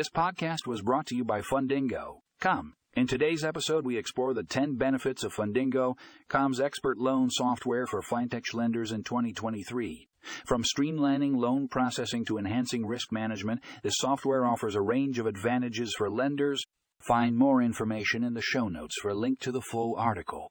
This podcast was brought to you by Fundingo. Come. In today's episode, we explore the 10 benefits of Fundingo, Com's expert loan software for fintech lenders in 2023. From streamlining loan processing to enhancing risk management, this software offers a range of advantages for lenders. Find more information in the show notes for a link to the full article.